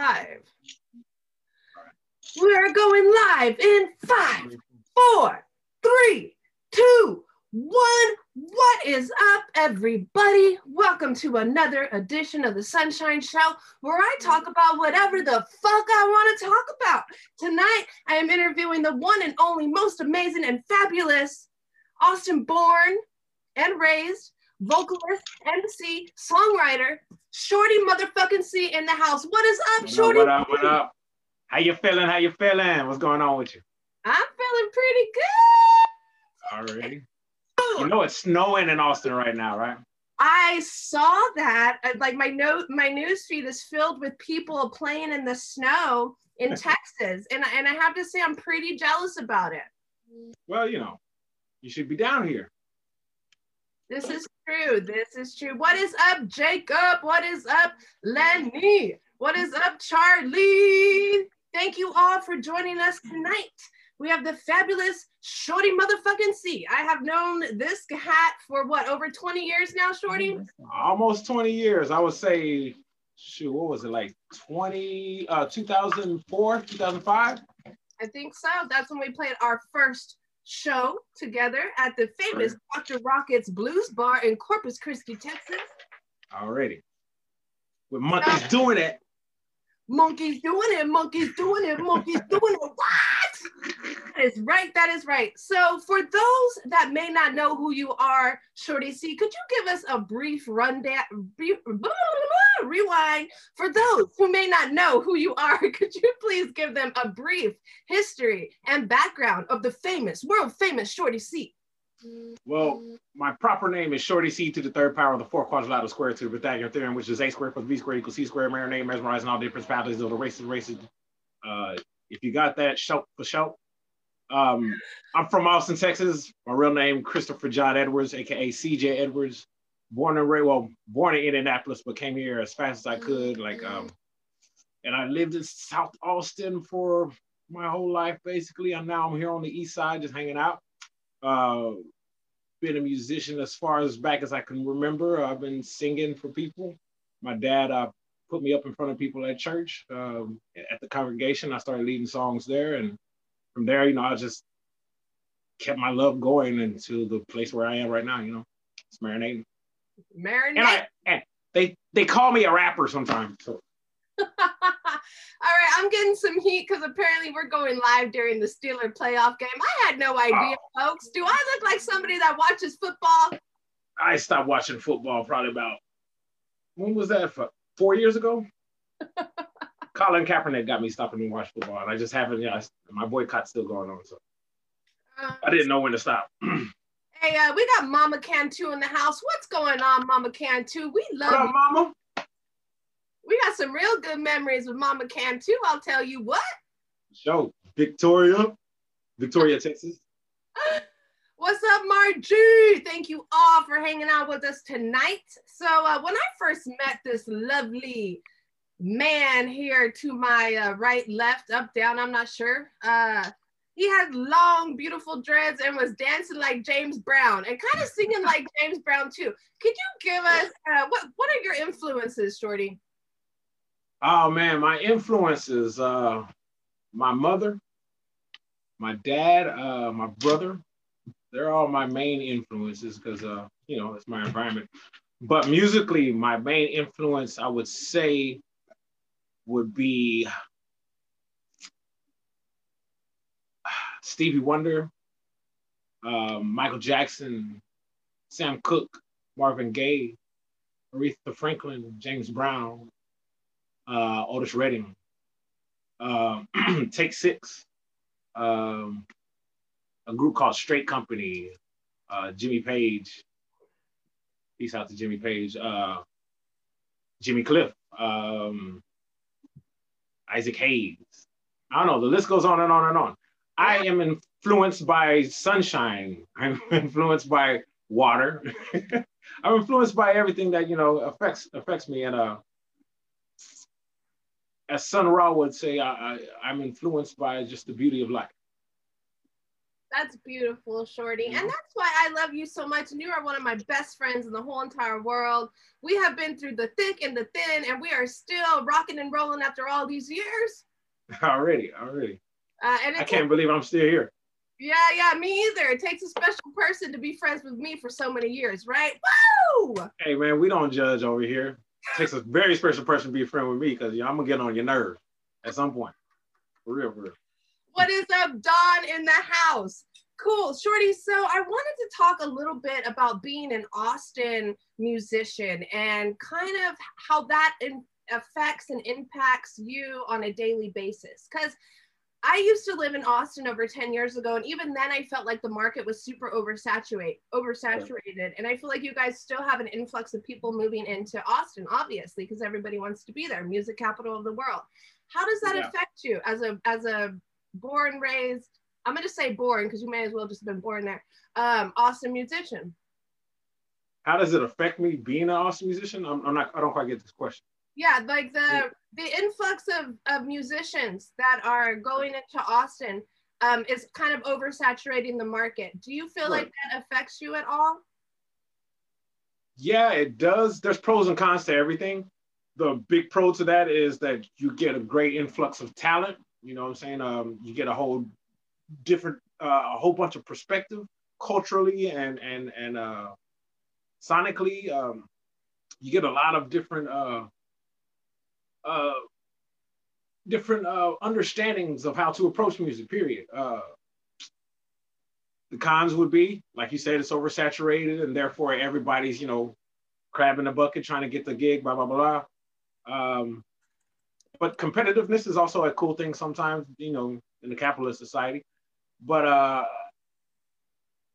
live. We're going live in five, four, three, two, one. What is up, everybody? Welcome to another edition of the Sunshine Show, where I talk about whatever the fuck I want to talk about. Tonight, I am interviewing the one and only most amazing and fabulous Austin born and raised vocalist, MC, songwriter, Shorty motherfucking C in the house. What is up, What Shorty? up, what up, what up? How you feeling? How you feeling? What's going on with you? I'm feeling pretty good. Already. You know it's snowing in Austin right now, right? I saw that. uh, Like my note, my news feed is filled with people playing in the snow in Texas, and and I have to say I'm pretty jealous about it. Well, you know, you should be down here. This is true. This is true. What is up, Jacob? What is up, Lenny? What is up, Charlie? Thank you all for joining us tonight. We have the fabulous Shorty motherfucking C. I have known this hat for what over 20 years now, Shorty? Almost 20 years. I would say, shoot, what was it like 20, uh, 2004, 2005? I think so. That's when we played our first show together at the famous Dr. Rockett's Blues Bar in Corpus Christi, Texas. Already. With monkeys doing it. Monkeys doing it, monkeys doing it, monkeys doing it. What? That is right. That is right. So, for those that may not know who you are, Shorti-C, could you give us a brief rundown, brief, rewind? For those who may not know who you are, could you please give them a brief history and background of the famous, world famous Shorti-C? Well, my proper name is Shorti-C to the third power of the four quadrilateral square to the Pythagorean theorem, which is A squared plus B squared equals C squared, marinate, mesmerizing all different principalities of the races, races. Uh, if you got that, shout for shout. Um, I'm from Austin, Texas. My real name, Christopher John Edwards, aka CJ Edwards. Born and raised, well, born in Indianapolis, but came here as fast as I could. Like, um, and I lived in South Austin for my whole life, basically. And now I'm here on the east side, just hanging out. Uh, been a musician as far as back as I can remember. I've been singing for people. My dad uh, put me up in front of people at church, um, at the congregation. I started leading songs there, and from there, you know, I just kept my love going into the place where I am right now. You know, it's marinating. Marinate. And I, and they they call me a rapper sometimes. So All right, I'm getting some heat because apparently we're going live during the Steeler playoff game. I had no idea, folks. Do I look like somebody that watches football? I stopped watching football probably about when was that? Four years ago. Colin Kaepernick got me stopping to watch football, and I just haven't. Yeah, my boycott's still going on, so Uh, I didn't know when to stop. hey, uh, we got Mama Cantu in the house. What's going on, Mama Cantu? We love What up, you. Mama? We got some real good memories with Mama Cantu. I'll tell you what. Show Victoria, Victoria, Texas. What's up, Margie? Thank you all for hanging out with us tonight. So, uh, when I first met this lovely man here to my uh, right, left, up, down, I'm not sure. Uh, he had long, beautiful dreads and was dancing like James Brown and kind of singing like James Brown too. Could you give us uh, what? What are your influences, Shorty? Oh man, my influences, uh, my mother, my dad, uh, my brother, they're all my main influences because uh, you know, it's my environment. But musically, my main influence, I would say, would be Stevie Wonder, um, Michael Jackson, Sam Cooke, Marvin Gaye, Aretha Franklin, James Brown, uh, Otis Redding, uh, Take Six, um, a group called Straight Company, uh, Jimmy Page, peace out to Jimmy Page, uh, Jimmy Cliff, um, Isaac Hayes. I don't know, the list goes on and on and on. I am influenced by sunshine. I'm influenced by water. I'm influenced by everything that you know affects affects me. And uh, as Sun Ra would say, I, I, I'm influenced by just the beauty of life. That's beautiful, Shorty. And that's why I love you so much. And you are one of my best friends in the whole entire world. We have been through the thick and the thin, and we are still rocking and rolling after all these years. Already, already. Uh, and I can't believe I'm still here. Yeah, yeah, me either. It takes a special person to be friends with me for so many years, right? Woo! Hey man, we don't judge over here. It takes a very special person to be a friend with me because you know, I'm gonna get on your nerves at some point. For real, for real. What is up, Don in the house? Cool, Shorty. So I wanted to talk a little bit about being an Austin musician and kind of how that in, affects and impacts you on a daily basis. Because I used to live in Austin over 10 years ago, and even then I felt like the market was super oversaturated, oversaturated. And I feel like you guys still have an influx of people moving into Austin, obviously, because everybody wants to be there, music capital of the world. How does that yeah. affect you as a as a born, raised, I'm gonna say born because you may as well just have been born there, um, Austin musician? How does it affect me being an Austin musician? I'm, I'm not I don't quite get this question. Yeah, like the the influx of, of musicians that are going into Austin um, is kind of oversaturating the market. Do you feel right. like that affects you at all? Yeah, it does. There's pros and cons to everything. The big pro to that is that you get a great influx of talent. You know what I'm saying? Um, you get a whole different, uh, a whole bunch of perspective culturally and and and uh, sonically. Um, you get a lot of different uh, uh, different uh, understandings of how to approach music. Period. Uh, the cons would be, like you said, it's oversaturated, and therefore everybody's, you know, crabbing the bucket trying to get the gig. Blah blah blah. Um, but competitiveness is also a cool thing sometimes, you know, in the capitalist society. But uh,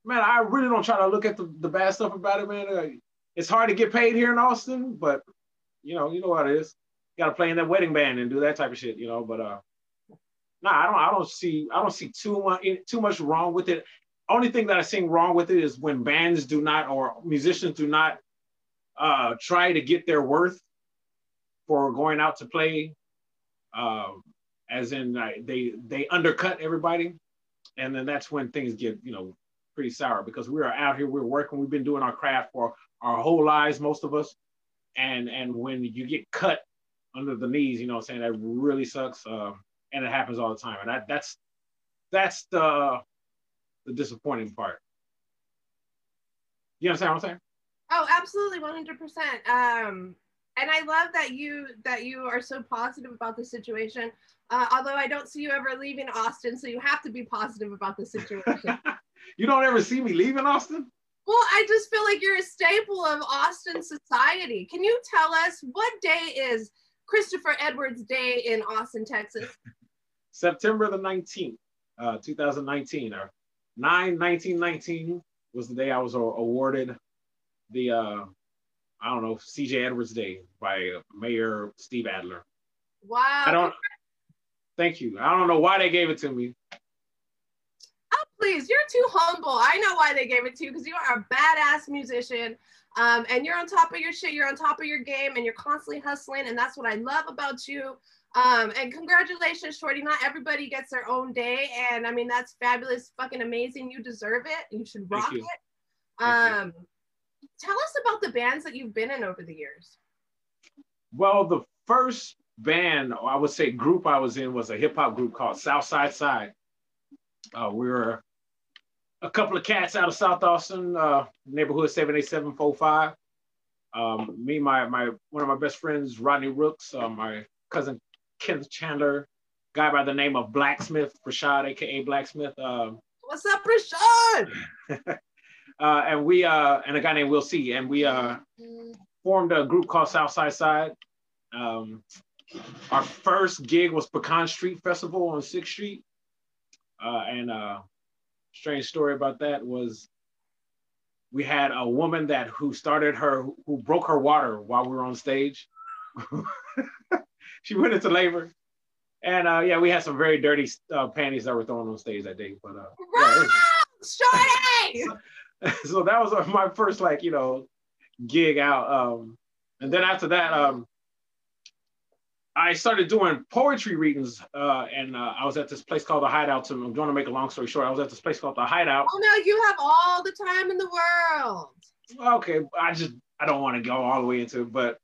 man, I really don't try to look at the, the bad stuff about it, man. Uh, it's hard to get paid here in Austin, but you know, you know what it is got to play in that wedding band and do that type of shit, you know. But uh, nah, I don't. I don't see. I don't see too much too much wrong with it. Only thing that I see wrong with it is when bands do not or musicians do not uh, try to get their worth for going out to play. Um, as in uh, they they undercut everybody, and then that's when things get you know pretty sour because we are out here, we're working, we've been doing our craft for our whole lives, most of us, and and when you get cut under the knees, you know, what I'm saying that really sucks. Uh, and it happens all the time. And that, that's that's the the disappointing part. You understand what I'm saying? Oh, absolutely, 100%. Um, and I love that you that you are so positive about the situation. Uh, although I don't see you ever leaving Austin, so you have to be positive about the situation. you don't ever see me leaving Austin? Well, I just feel like you're a staple of Austin society. Can you tell us what day is Christopher Edwards Day in Austin, Texas? September the 19th, uh, 2019, or 9 1919 was the day I was awarded the, uh, I don't know, CJ Edwards Day by Mayor Steve Adler. Wow. I don't, thank you. I don't know why they gave it to me. Oh, please, you're too humble. I know why they gave it to you because you are a badass musician. Um, and you're on top of your shit, you're on top of your game, and you're constantly hustling. And that's what I love about you. Um, and congratulations, Shorty. Not everybody gets their own day. And I mean, that's fabulous, fucking amazing. You deserve it. You should rock you. it. Um, tell us about the bands that you've been in over the years. Well, the first band, I would say group I was in was a hip hop group called South Side Side. Uh, we were a couple of cats out of South Austin, uh, neighborhood 78745. Um, me, my my one of my best friends, Rodney Rooks, uh, my cousin Kenneth Chandler, guy by the name of Blacksmith, Rashad, aka Blacksmith. Uh, What's up, Rashad? uh, and we uh, and a guy named Will C. And we uh, formed a group called Southside Side. Um, our first gig was Pecan Street Festival on Sixth Street, uh, and uh, strange story about that was we had a woman that who started her who broke her water while we were on stage. she went into labor. And uh, yeah, we had some very dirty uh, panties that were thrown on stage that day. But uh, yeah, Shorty! so, so, that was uh, my first like you know gig out. Um, and then after that, um, I started doing poetry readings, uh, and uh, I was at this place called the Hideout. So I'm going to make a long story short. I was at this place called the Hideout. Oh no, you have all the time in the world. Okay, I just I don't want to go all the way into it, but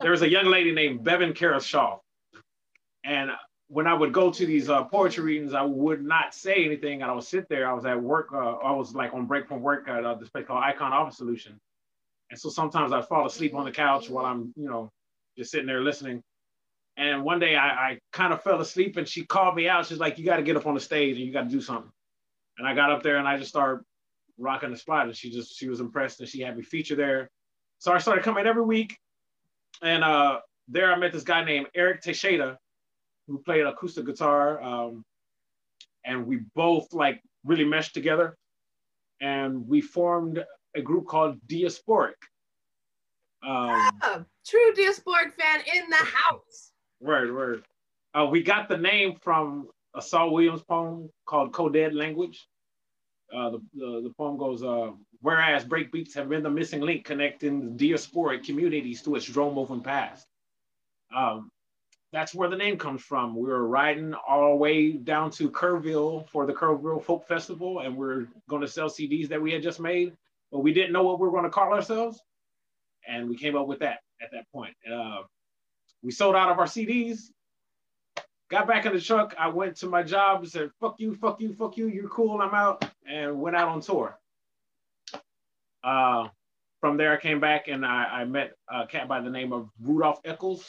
there was a young lady named Bevan Kara Shaw, and when I would go to these uh, poetry readings, I would not say anything. I would sit there. I was at work. Uh, I was like on break from work at uh, this place called Icon Office Solution, and so sometimes I'd fall asleep on the couch while I'm, you know, just sitting there listening and one day I, I kind of fell asleep and she called me out. She's like, you got to get up on the stage and you got to do something. And I got up there and I just started rocking the spot. And she just, she was impressed and she had me feature there. So I started coming every week. And uh, there I met this guy named Eric Teixeira who played acoustic guitar. Um, and we both like really meshed together. And we formed a group called Diasporic. Um, yeah, true Diasporic fan in the house. Word, word. Uh, we got the name from a Saul Williams poem called Coded Language. Uh, the, the, the, poem goes, uh, whereas breakbeats have been the missing link connecting diasporic communities to its drum moving past. Um, that's where the name comes from. We were riding all the way down to Kerrville for the Kerrville Folk Festival, and we are going to sell CDs that we had just made, but we didn't know what we were going to call ourselves. And we came up with that at that point. Uh, we sold out of our CDs. Got back in the truck. I went to my job and said, fuck you, fuck you, fuck you. You're cool. I'm out. And went out on tour. Uh, from there, I came back and I, I met a cat by the name of Rudolph Eccles.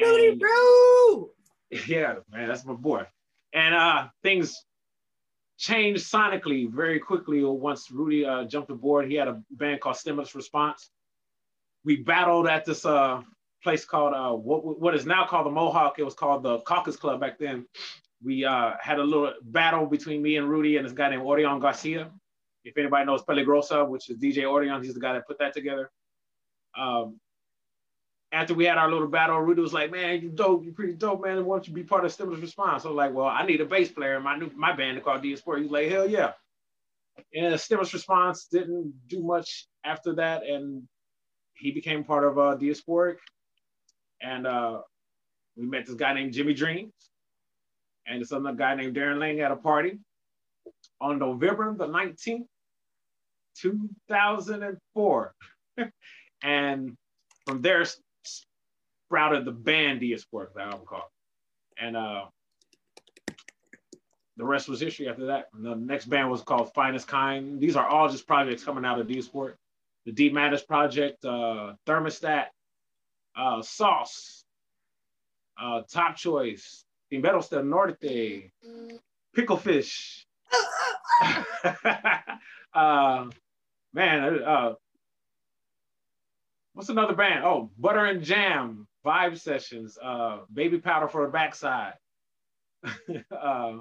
Rudy Bro! Yeah, man, that's my boy. And uh, things changed sonically very quickly once Rudy uh, jumped aboard. He had a band called Stimulus Response. We battled at this uh, place called uh, what what is now called the Mohawk. It was called the Caucus Club back then. We uh, had a little battle between me and Rudy and this guy named Orion Garcia. If anybody knows Peligrosa, which is DJ Orion, he's the guy that put that together. Um, after we had our little battle, Rudy was like, "Man, you dope, you pretty dope, man. Why don't you be part of Stimulus Response?" I was like, "Well, I need a bass player in my new my band called Diasporic." He's like, "Hell yeah!" And Stimulus Response didn't do much after that, and he became part of uh, Diasporic and uh, we met this guy named Jimmy Dreams and this other guy named Darren Lang at a party on November the 19th, 2004. and from there sprouted the band Diasporic, that I'm called. And uh, the rest was history after that. And the next band was called Finest Kind. These are all just projects coming out of Diasporic. The D Madness Project, uh, Thermostat, uh, sauce, uh, top choice, Timberos del Norte, Picklefish. uh, man, uh, what's another band? Oh, Butter and Jam, Vibe Sessions, uh, Baby Powder for the Backside. uh,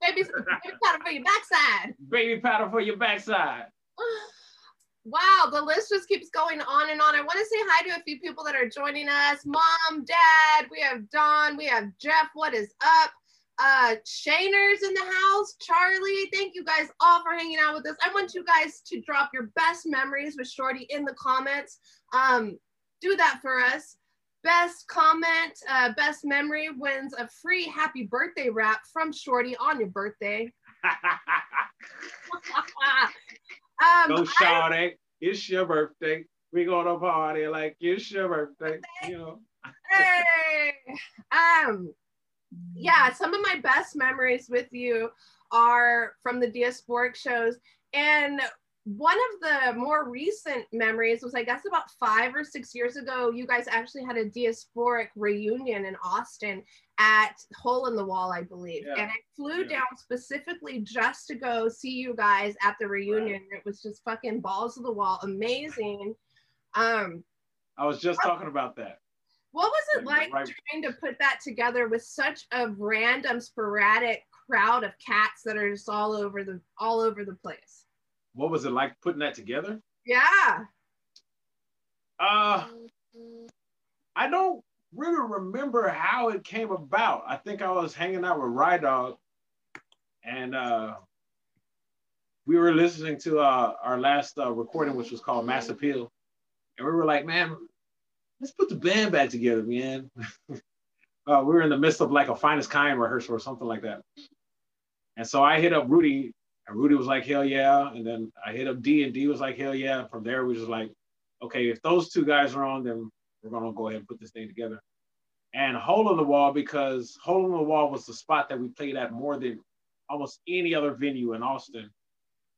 baby, baby powder for your backside. Baby powder for your backside. Wow, the list just keeps going on and on. I want to say hi to a few people that are joining us. Mom, Dad, we have Don, we have Jeff. What is up? Uh Shaner's in the house. Charlie, thank you guys all for hanging out with us. I want you guys to drop your best memories with Shorty in the comments. Um, do that for us. Best comment, uh, best memory wins a free happy birthday wrap from Shorty on your birthday. Um, Go Shawty, it's your birthday. We gonna party like it's your birthday. You know. hey, um, yeah, some of my best memories with you are from the Diasporic shows, and one of the more recent memories was, I guess, about five or six years ago. You guys actually had a diasporic reunion in Austin at Hole in the Wall, I believe. Yeah. And I flew yeah. down specifically just to go see you guys at the reunion. Right. It was just fucking balls of the wall, amazing. Um, I was just talking about that. What was it like right. trying to put that together with such a random, sporadic crowd of cats that are just all over the all over the place? what was it like putting that together? Yeah. Uh, I don't really remember how it came about. I think I was hanging out with Rye Dog, and uh, we were listening to uh, our last uh, recording, which was called Mass Appeal, and we were like, man, let's put the band back together, man. uh, we were in the midst of like a finest kind rehearsal or something like that. And so I hit up Rudy, and Rudy was like, hell yeah. And then I hit up D, and D was like, hell yeah. From there, we just like, okay, if those two guys are on, then we're gonna go ahead and put this thing together. And Hole in the Wall, because Hole in the Wall was the spot that we played at more than almost any other venue in Austin.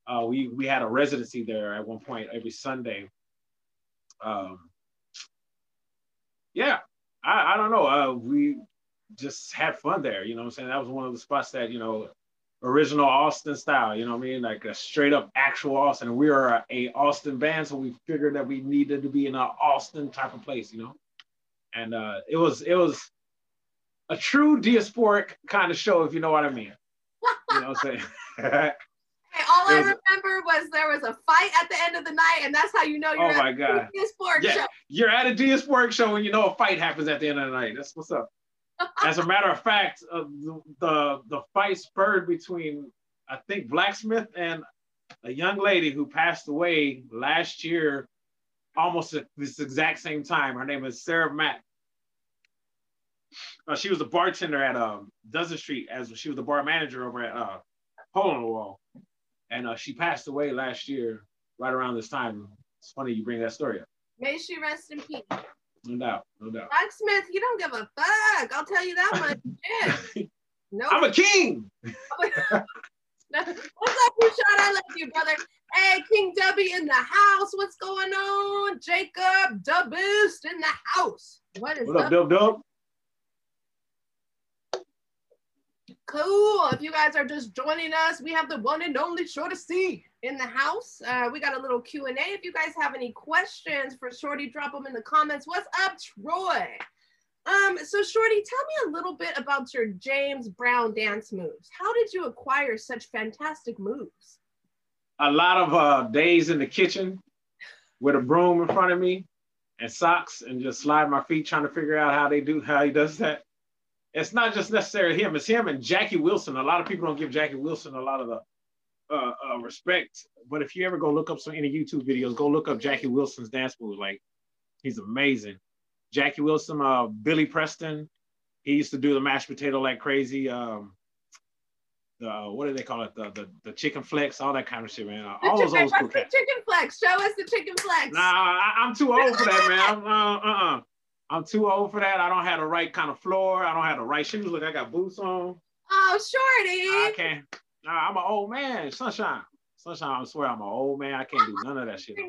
Uh, we we had a residency there at one point every Sunday. Um, yeah, I, I don't know. Uh, we just had fun there. You know what I'm saying? That was one of the spots that, you know, original Austin style, you know what I mean? Like a straight up actual Austin. We are a, a, Austin band, so we figured that we needed to be in an Austin type of place, you know? And uh, it was it was a true diasporic kind of show, if you know what I mean. You know what I'm saying? Hey, all I remember was there was a fight at the end of the night, and that's how you know you're oh my God. Diasporic yeah, show. You're at a Diasporic show when you know a fight happens at the end of the night. That's what's up. As a matter of fact, uh, the, the fight spurred between I think Blacksmith and a young lady who passed away last year, almost at this exact same time. Her name is Sarah Mack. Uh, she was a bartender at um, Dozen Street as she was the bar manager over at uh, Hole in the Wall and uh, she passed away last year, right around this time. It's funny you bring that story up. May she rest in peace. No doubt, no doubt. Mike Smith, you don't give a fuck. I'll tell you that much. no, I'm a king. What's up, Rashad? I love you, brother. Hey, King Dubby in the house. What's going on? Jacob Duboost in the house. What is what up, Dub Dub? Cool. If you guys are just joining us, we have the one and only Shorti-C in the house. Uh, we got a little Q&A. If you guys have any questions for Shorty, drop them in the comments. What's up, Troy? Um, so Shorty, tell me a little bit about your James Brown dance moves. How did you acquire such fantastic moves? A lot of uh, days in the kitchen with a broom in front of me and socks and just slide my feet trying to figure out how they do, how he does that it's not just necessarily him, it's him and Jackie Wilson. A lot of people don't give Jackie Wilson a lot of the uh, uh, respect. But if you ever go look up some any YouTube videos, go look up Jackie Wilson's dance moves. Like he's amazing. Jackie Wilson, uh, Billy Preston, he used to do the mashed potato like crazy. Um, the what do they call it? The the, the chicken flex, all that kind of shit, man. all those old school cats. Chicken flex. Show us the chicken flex. Nah, I, am too old for that, man. Uh, uh, uh. I'm too old for that. I don't have the right kind of floor. I don't have the right shoes. Look, I got boots on. Oh, shorty. I can't. Nah, I'm an old man. Sunshine. Sunshine, I swear I'm an old man. I can't do none of that shit.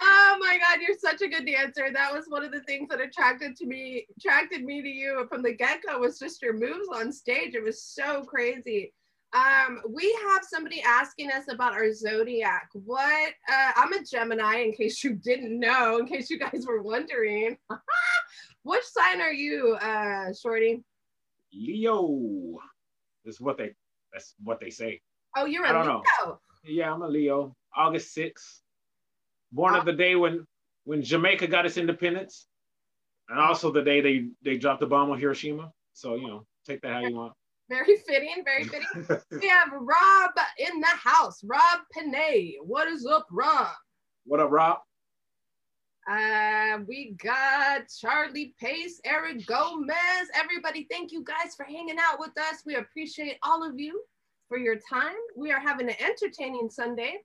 oh my god, you're such a good dancer. That was one of the things that attracted to me, attracted me to you from the get-go was just your moves on stage. It was so crazy. Um, we have somebody asking us about our zodiac. What? Uh, I'm a Gemini, in case you didn't know, in case you guys were wondering. Which sign are you, uh, Shorty? Leo. Is what they. That's what they say. Oh, you're a Leo. Know. Yeah, I'm a Leo. August 6th. Born oh. of uh, the day when when Jamaica got its independence, and also the day they they dropped the bomb on Hiroshima. So you know, take that how you want. Very fitting, very fitting. we have Rob in the house. Rob Panay. What is up, Rob? What up, Rob? Uh, we got Charlie Pace, Eric Gomez. Everybody, thank you guys for hanging out with us. We appreciate all of you for your time. We are having an entertaining Sunday.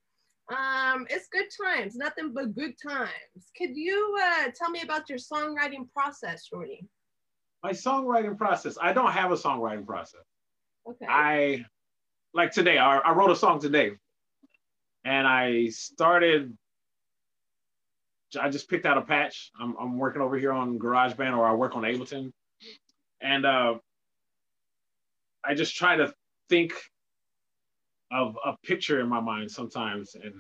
Um, it's good times, nothing but good times. Could you uh, tell me about your songwriting process, Shorty? My songwriting process. I don't have a songwriting process. Okay. I like today. I, I wrote a song today, and I started. I just picked out a patch. I'm, I'm working over here on GarageBand, or I work on Ableton, and uh, I just try to think of a picture in my mind sometimes. And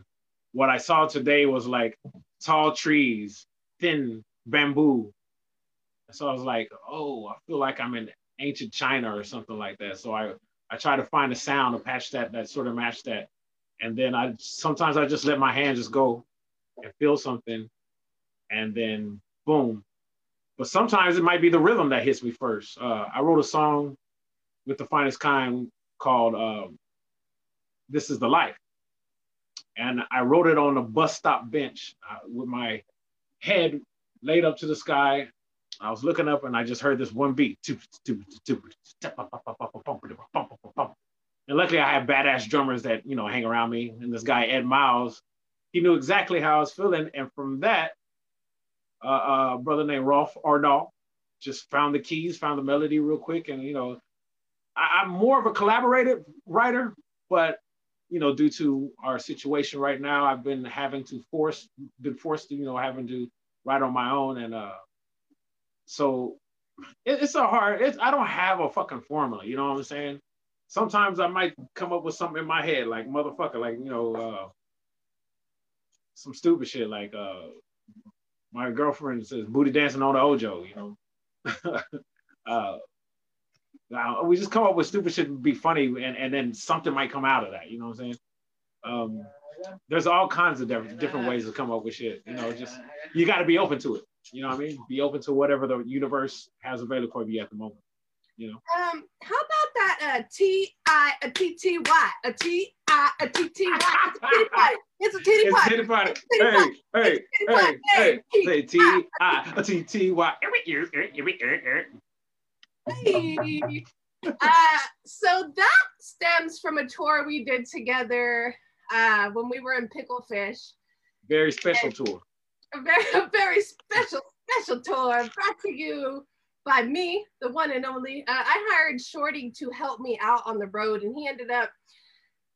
what I saw today was like tall trees, thin bamboo. and So I was like, oh, I feel like I'm in ancient China or something like that. So I I try to find a sound, a patch that that sort of match that, and then I sometimes I just let my hand just go and feel something, and then boom. But sometimes it might be the rhythm that hits me first. Uh, I wrote a song with the finest kind called um, "This Is the Life," and I wrote it on a bus stop bench uh, with my head laid up to the sky. I was looking up and I just heard this one beat. And luckily I have badass drummers that, you know, hang around me. And this guy, Ed Miles, he knew exactly how I was feeling. And from that, uh, uh, brother named Rolf Ardal just found the keys, found the melody real quick. And, you know, I, I'm more of a collaborative writer, but you know, due to our situation right now, I've been having to force, been forced to, you know, having to write on my own. And uh, so it, it's a hard, it's, I don't have a fucking formula, you know what I'm saying? Sometimes I might come up with something in my head, like motherfucker, like, you know, uh, some stupid shit, like uh, my girlfriend says booty dancing on the Ojo, you know? uh, uh, we just come up with stupid shit to be funny, and, and then something might come out of that. You know what I'm saying? Um, there's all kinds of different, different ways to come up with shit. You know, just you got to be open to it. You know what I mean? Be open to whatever the universe has available for you at the moment. You know. Um, how about that? Uh, T I a T T Y a T I a T T Y. It's a titty party. It's a titty party. It's titty. Hey, hey, hey, hey, hey, T I a T T Y. Hey. uh, so that stems from a tour we did together uh, when we were in Picklefish. Very special and tour. A very, a very special, special tour brought to you by me, the one and only. Uh, I hired Shorty to help me out on the road, and he ended up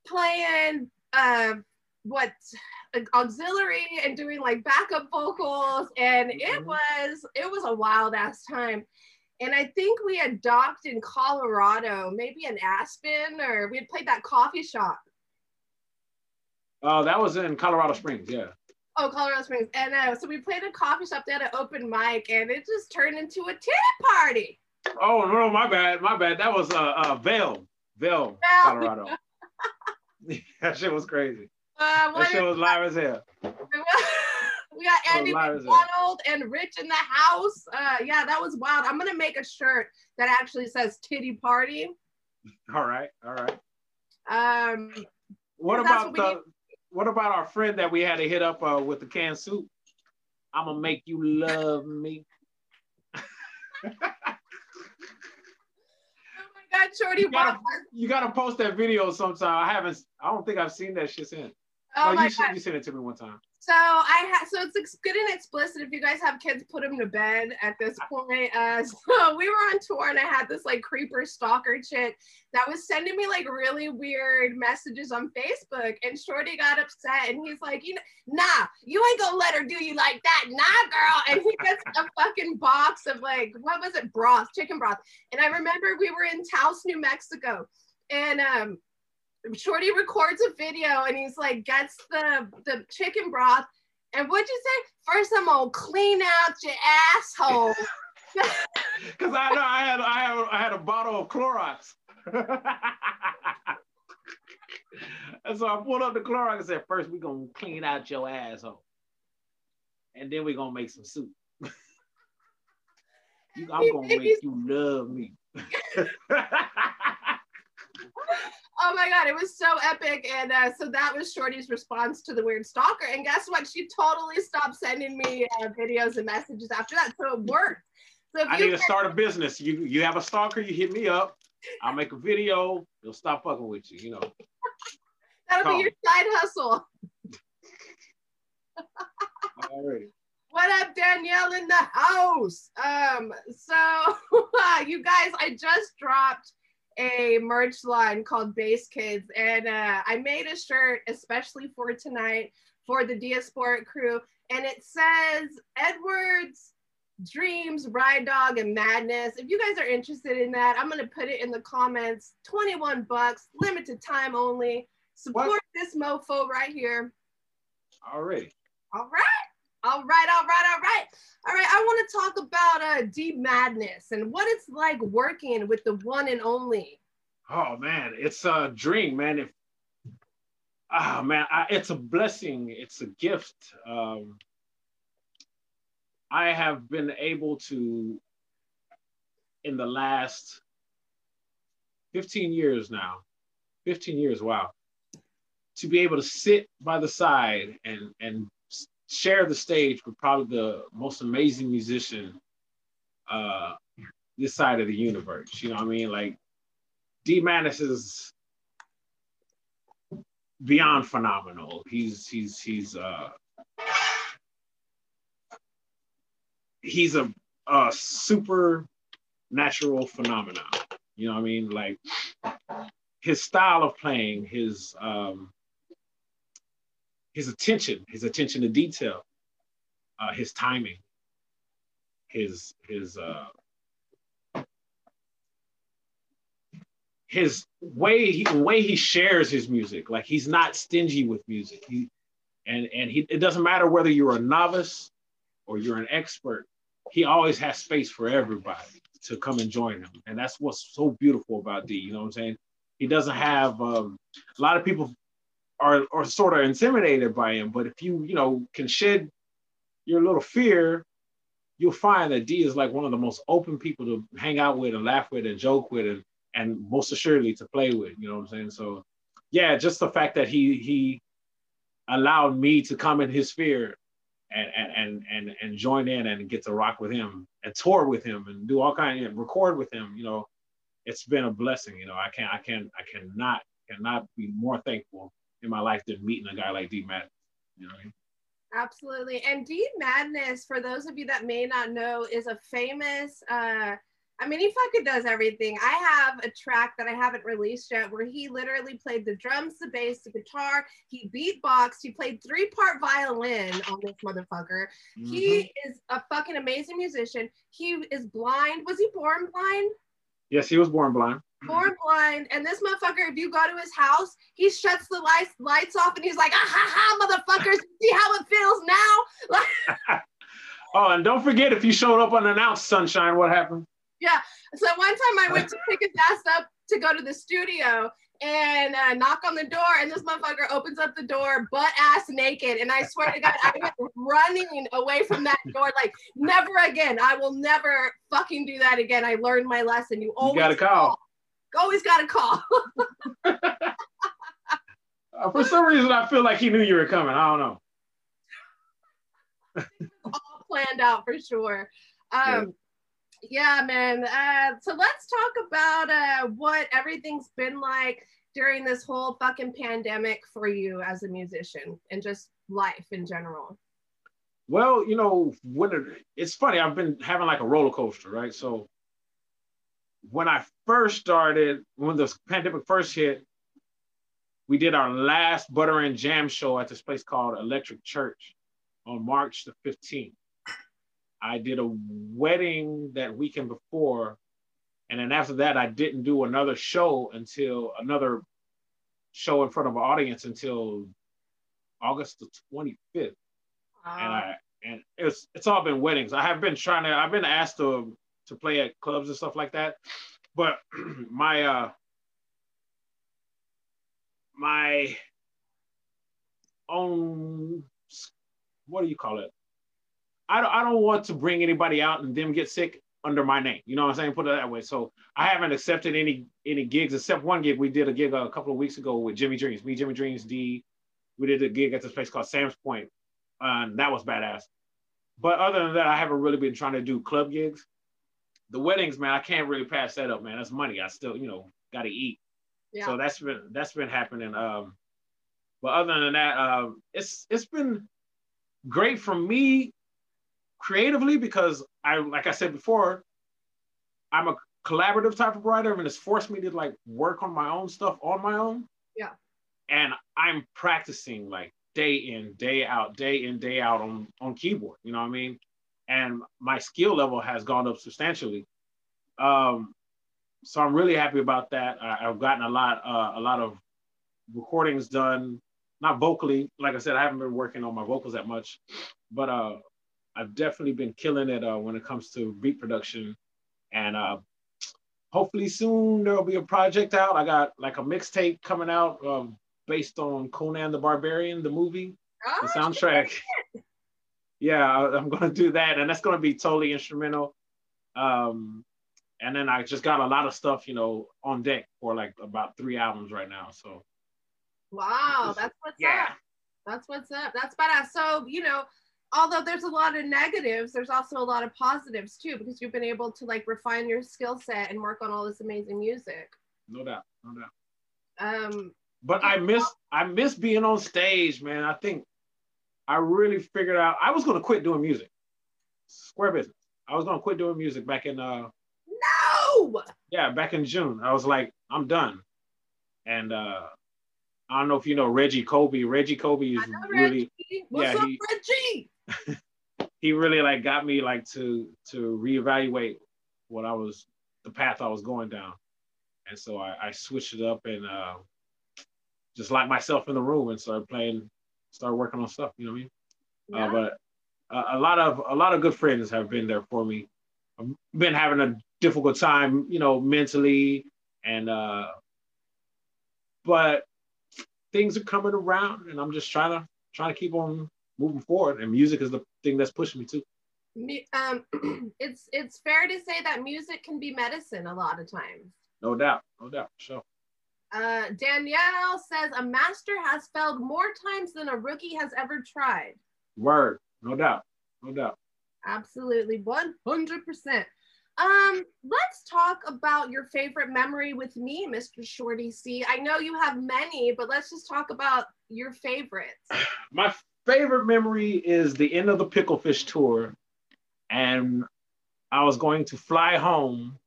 playing uh, what auxiliary and doing like backup vocals, and it mm-hmm. was it was a wild ass time. And I think we had docked in Colorado, maybe in Aspen, or we had played that coffee shop. Oh, that was in Colorado Springs, yeah. Oh, Colorado Springs. And uh, so we played a coffee shop, they had an open mic, and it just turned into a titty party. Oh, no, my bad, my bad. That was uh, uh Vail, Vail, Colorado. that shit was crazy. Uh, that shit was live as hell. We got Andy McDonald and Rich in the house. Uh, yeah, that was wild. I'm gonna make a shirt that actually says "Titty Party." All right, all right. Um, what about what the? What about our friend that we had to hit up uh, with the canned soup? I'm gonna make you love me. oh my God, Shorty! You gotta, you gotta post that video sometime. I haven't. I don't think I've seen that shit since. Oh no, my you, God. you sent it to me one time. So I had so it's good and explicit. If you guys have kids, put them to bed at this point. Uh, so we were on tour and I had this like creeper stalker chick that was sending me like really weird messages on Facebook. And Shorty got upset and he's like, you know, nah, you ain't gonna let her do you like that, nah, girl. And he gets a fucking box of like what was it, broth, chicken broth. And I remember we were in Taos, New Mexico, and um Shorty records a video and he's like gets the the chicken broth. And what'd you say? First, I'm gonna clean out your asshole. Because I know I had I had I had a bottle of Clorox. and so I pulled up the Clorox and said, first we're gonna clean out your asshole. And then we're gonna make some soup. you, I'm gonna make you love me. Oh my god, it was so epic. And uh, so that was Shorty's response to the weird stalker. And guess what? She totally stopped sending me uh, videos and messages after that. So it worked. So I need to start a business. You you have a stalker, you hit me up. I'll make a video. He'll stop fucking with you. You know. That'll Call. be your side hustle. Alright. What up, Danielle in the house? Um, so you guys, I just dropped a merch line called Base Kids, and uh, I made a shirt especially for tonight for the Diasporic crew, and it says Edwards dreams, Rye Dog, and madness. If you guys are interested in that, I'm gonna put it in the comments. 21 bucks, limited time only. Support what? this mofo right here. All right. All right. All right, all right, all right. All right, I want to talk about uh, D Madness and what it's like working with the one and only. Oh man, it's a dream, man. If ah oh, man, I, it's a blessing. It's a gift. Um, I have been able to, in the last 15 years now, 15 years, wow. to be able to sit by the side and and share the stage with probably the most amazing musician uh, this side of the universe. You know what I mean? Like D Madness is beyond phenomenal. He's he's he's uh he's a, a super natural phenomenon. You know what I mean? Like his style of playing, his um his attention, his attention to detail, uh, his timing, his his uh his way he, the way he shares his music. Like he's not stingy with music. He and and he it doesn't matter whether you're a novice or you're an expert he always has space for everybody to come and join him. And that's what's so beautiful about d you know what i'm saying? He doesn't have um, a lot of people are sort of intimidated by him but if you you know can shed your little fear you'll find that d is like one of the most open people to hang out with and laugh with and joke with and and most assuredly to play with. You know what I'm saying? So yeah, just the fact that he he allowed me to come in his sphere and and and and join in and get to rock with him and tour with him and do all kind of record with him. You know, it's been a blessing. You know, I can't I can't I cannot cannot be more thankful in my life than meeting a guy like D Madness. You know I mean? Absolutely. And D Madness, for those of you that may not know, is a famous uh I mean, he fucking does everything. I have a track that I haven't released yet where he literally played the drums, the bass, the guitar. He beatboxed. He played three part violin on this motherfucker. Mm-hmm. He is a fucking amazing musician. He is blind. Was he born blind? Yes, he was born blind. Born blind. And this motherfucker, if you go to his house, he shuts the lights lights off and he's like, ah ha ha, motherfuckers, see how it feels now? oh, and don't forget if you showed up unannounced, Sunshine, what happened? Yeah. So one time I went to pick his ass up to go to the studio and uh, knock on the door, and this motherfucker opens up the door butt ass naked. And I swear to God, I went running away from that door, like never again. I will never fucking do that again. I learned my lesson. You always you gotta call. call. Always got a call. uh, for some reason, I feel like he knew you were coming. I don't know. All planned out for sure. Um, yeah yeah, man. Uh, so let's talk about uh, what everything's been like during this whole fucking pandemic for you as a musician and just life in general. Well, you know, when it, it's funny, I've been having like a roller coaster, right? So when I first started, when the pandemic first hit, we did our last Butter and Jam show at this place called Electric Church on March the 15th. I did a wedding that weekend before. And then after that, I didn't do another show until another show in front of an audience until August the 25th. Wow. And I and it's it's all been weddings. I have been trying to I've been asked to to play at clubs and stuff like that. But my uh my own what do you call it? I don't, I don't want to bring anybody out and them get sick under my name. You know what I'm saying? Put it that way. So I haven't accepted any any gigs except one gig. We did a gig a couple of weeks ago with Jimmy Dreams. Me, Jimmy Dreams, D. We did a gig at this place called Sam's Point. and that was badass. But other than that, I haven't really been trying to do club gigs. The weddings, man, I can't really pass that up, man. That's money. I still, you know, got to eat. Yeah. So that's been that's been happening. Um, but other than that, um, it's it's been great for me creatively because I, like I said before, I'm a collaborative type of writer and it's forced me to like work on my own stuff on my own. Yeah. And I'm practicing like day in, day out, day in, day out on, on keyboard, you know what I mean? And my skill level has gone up substantially. Um, so I'm really happy about that. I, have gotten a lot, uh, a lot of recordings done, not vocally. Like I said, I haven't been working on my vocals that much, but uh, I've definitely been killing it uh, when it comes to beat production. And uh, hopefully soon there'll be a project out. I got like a mixtape coming out um, based on Conan the Barbarian, the movie, oh, the soundtrack. Yeah, I, am going to do that. And that's going to be totally instrumental. Um, and then I just got a lot of stuff, you know, on deck for like about three albums right now. So Wow, that's what's Yeah. up. That's what's up. That's badass. So, you know, although there's a lot of negatives, there's also a lot of positives too, because you've been able to like refine your skill set and work on all this amazing music. No doubt, no doubt. Um, But I miss I miss being on stage, man. I think I really figured out I was gonna quit doing music. Square business. I was gonna quit doing music back in uh no! yeah, back in June. I was like, I'm done. And uh I don't know if you know Reggie Kobe. Reggie Kobe is really Reggie. What's yeah, up, he- Reggie? he really like got me like to to reevaluate what I was the path I was going down. And so I, I switched it up and uh, just locked myself in the room and started playing, started working on stuff. You know what I mean? Yeah. Uh, but a, a lot of a lot of good friends have been there for me. I've been having a difficult time, you know, mentally, and uh, but things are coming around, and I'm just trying to trying to keep on moving forward. And music is the thing that's pushing me too. Me- um, it's it's fair to say that music can be medicine a lot of times. No doubt, no doubt, sure. Uh, Danielle says a master has failed more times than a rookie has ever tried. Word, no doubt, no doubt. Absolutely, 100%. Um, let's talk about your favorite memory with me, Mr. Shorti-C. I know you have many, but let's just talk about your favorites. My favorite memory is the end of the Picklefish tour, and I was going to fly home.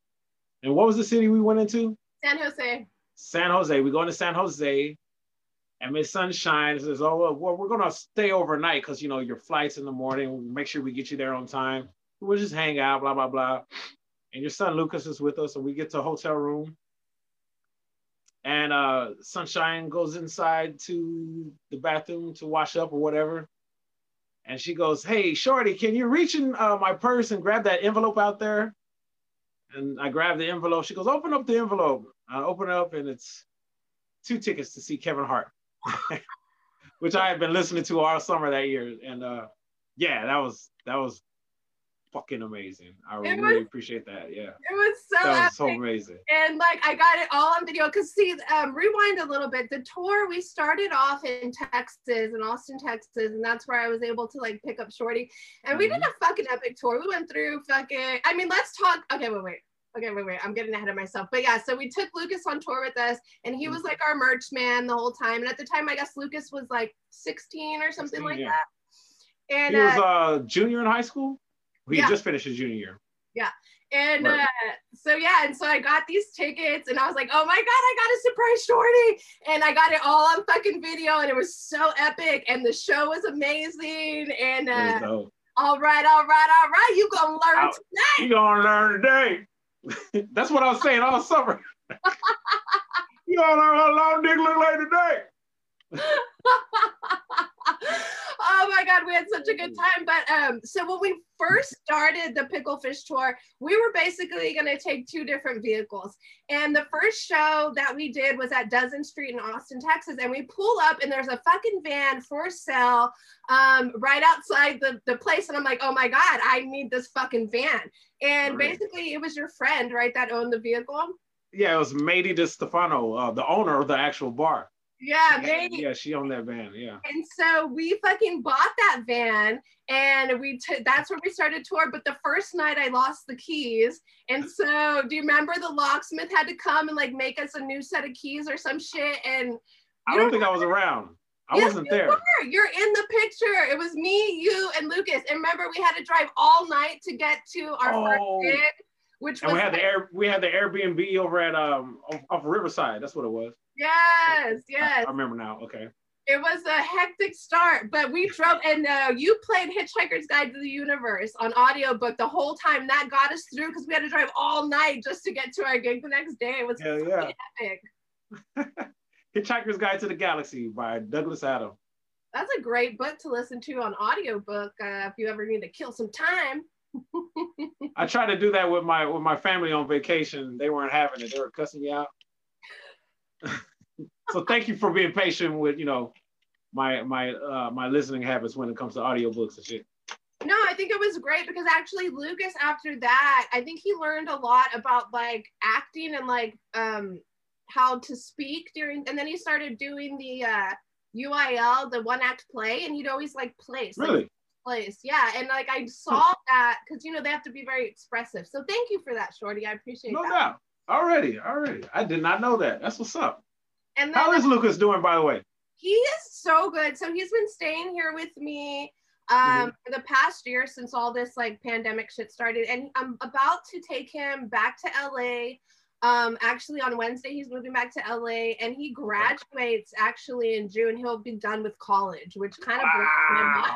And what was the city we went into? San Jose. San Jose. We go to San Jose, and Miss Sunshine says, "Oh, well, we're gonna stay overnight because you know your flight's in the morning. We'll make sure we get you there on time. We'll just hang out, blah blah blah." And your son Lucas is with us, and we get to a hotel room. And uh, Sunshine goes inside to the bathroom to wash up or whatever. And she goes, "Hey, Shorty, can you reach in uh, my purse and grab that envelope out there?" And I grab the envelope. She goes, "Open up the envelope." I open it up, and it's two tickets to see Kevin Hart, which I had been listening to all summer that year. And uh, yeah, that was that was fucking amazing. I It really was- appreciate that. Yeah, It was so that was so amazing. and like I got it all on video. Cause see, um, rewind a little bit. The tour we started off in Texas, in Austin, Texas, and that's where I was able to like pick up Shorty. And we did a fucking epic tour. We went through fucking. I mean, let's talk. Okay, wait, wait. Okay, wait, wait. I'm getting ahead of myself. But yeah, so we took Lucas on tour with us, and he was like our merch man the whole time. And at the time, I guess Lucas was like 16 or something 16, like yeah. that. And He was a uh junior in high school. He Yeah. just finished his junior year. Yeah. And Right. uh, so yeah, and so I got these tickets, and I was like, "Oh my god, I got a surprise shorty!" And I got it all on fucking video, and it was so epic, and the show was amazing. And uh, all right, all right, all right, you gonna learn Out. You gonna learn today. That's what I was saying all summer. you gonna learn what a long dick look like today. oh my god, we had such a good time. But um, so when we first started the Picklefish tour, we were basically gonna take two different vehicles. And the first show that we did was at Dozen Street in Austin, Texas. And we pull up and there's a fucking van for sale um, right outside the, the place. And I'm like, oh my God, I need this fucking van. And Right. basically it was your friend, right, that owned the vehicle. Yeah, it was Mady DeStefano, uh, the owner of the actual bar. Yeah, maybe. yeah, she owned that van. Yeah. And so we fucking bought that van and we took that's where we started tour. But the first night I lost the keys. And so do you remember the locksmith had to come and like make us a new set of keys or some shit? And I don't don't think I was around. I Yes, wasn't you there. were. You're in the picture. It was me, you, and Lucas. And remember, we had to drive all night to get to our Oh. first gig, which And was we had the air we had the Airbnb over at um off, off Riverside. That's what it was. Yes, yes. I, I remember now. Okay. It was a hectic start, but we drove, and uh, you played Hitchhiker's Guide to the Universe on audiobook the whole time. That got us through because we had to drive all night just to get to our gig the next day. It was Hell yeah. epic. Hitchhiker's Guide to the Galaxy by Douglas Adams. That's a great book to listen to on audiobook uh, if you ever need to kill some time. I tried to do that with my with my family on vacation. They weren't having it. They were cussing me out. so thank you for being patient with you know my my uh, my listening habits when it comes to audiobooks and shit. No, I think it was great because actually Lucas after that, I think he learned a lot about like acting and like um how to speak during, and then he started doing the uh, UIL, the one act play, and he'd always like place. like, Really? place. Yeah. And like I saw that because you know they have to be very expressive. So thank you for that, Shorty. I appreciate No that. doubt. Already, already. I did not know that. That's what's up. And then How is Lucas doing, by the way? he is so good. So he's been staying here with me um Mm-hmm. for the past year since all this like pandemic shit started. And I'm about to take him back to LA. Um actually on Wednesday he's moving back to LA and he graduates actually in June. He'll be done with college, which kind of blows my mind.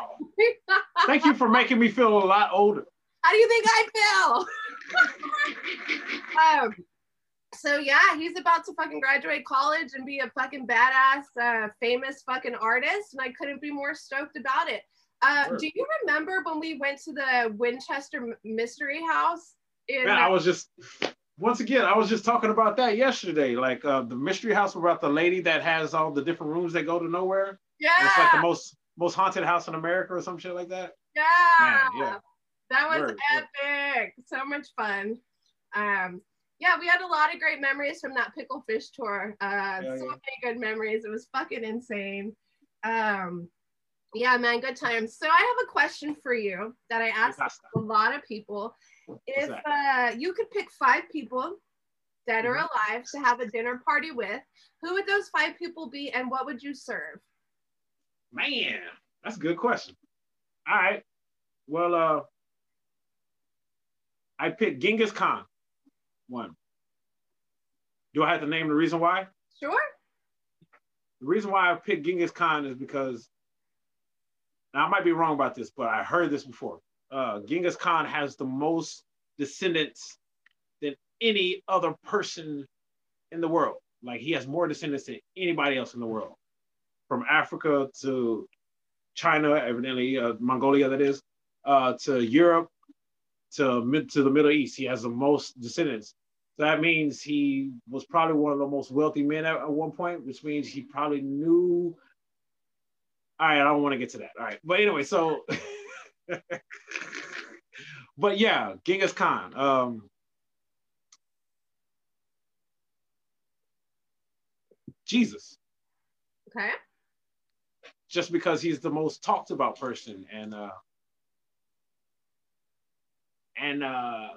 Wow. Thank you for making me feel a lot older. How do you think I feel? um, so yeah, he's about to fucking graduate college and be a fucking badass, uh, famous fucking artist, and I couldn't be more stoked about it. Uh, Word. do you remember when we went to the Winchester Mystery House? In, Man, I was just once again, I was just talking about that yesterday. Like uh, the mystery house about the lady that has all the different rooms that go to nowhere. yeah, It's like the most most haunted house in America or some shit like that. yeah, Man, yeah. that was Word, word. epic. So much fun. Um, yeah, we had a lot of great memories from that Picklefish tour. Uh, Yeah, so yeah. many good memories. It was fucking insane. Um, yeah, man, good times. So I have a question for you that I asked a lot of people. If uh, you could pick five people, dead or Mhm. alive, to have a dinner party with, who would those five people be, and what would you serve? Man, that's a good question. All right. Well, uh, I picked Genghis Khan. One. Do I have to name the reason why? Sure. The reason why I picked Genghis Khan is because now I might be wrong about this, but I heard this before. Uh, Genghis Khan has the most descendants than any other person in the world. Like he has more descendants than anybody else in the world, from Africa to China, evidently uh, Mongolia, that is, uh, to Europe, to mid to the Middle East. He has the most descendants. So that means he was probably one of the most wealthy men at, at one point, which means he probably knew. All right, I don't want to get to that. All right, but anyway, so, but yeah, Genghis Khan. Um, Jesus, Okay. just because he's the most talked about person, and uh, and uh,